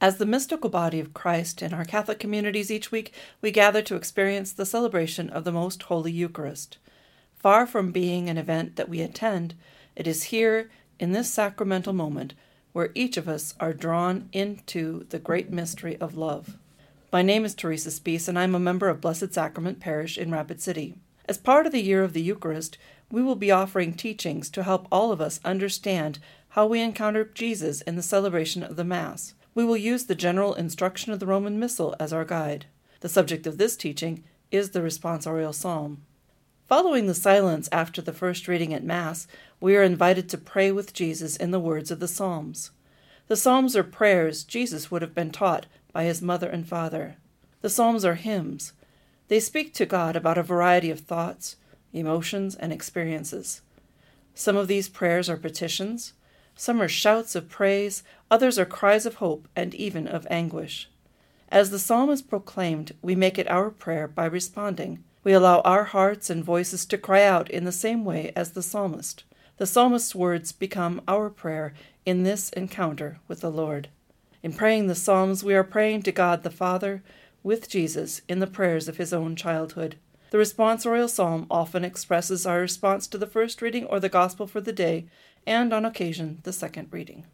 As the mystical body of Christ in our Catholic communities each week, we gather to experience the celebration of the Most Holy Eucharist. Far from being an event that we attend, it is here, in this sacramental moment, where each of us are drawn into the great mystery of love. My name is Teresa Spees, and I'm a member of Blessed Sacrament Parish in Rapid City. As part of the Year of the Eucharist, we will be offering teachings to help all of us understand how we encounter Jesus in the celebration of the Mass. We will use the general instruction of the Roman Missal as our guide. The subject of this teaching is the responsorial psalm. Following the silence after the first reading at Mass, we are invited to pray with Jesus in the words of the Psalms. The Psalms are prayers Jesus would have been taught by his mother and father. The Psalms are hymns. They speak to God about a variety of thoughts, emotions, and experiences. Some of these prayers are petitions, some are shouts of praise, others are cries of hope and even of anguish. As the psalm is proclaimed, we make it our prayer by responding. We allow our hearts and voices to cry out in the same way as the psalmist. The psalmist's words become our prayer in this encounter with the Lord. In praying the Psalms, we are praying to God the Father with Jesus in the prayers of his own childhood. The responsorial psalm often expresses our response to the first reading or the gospel for the day, and on occasion the second reading.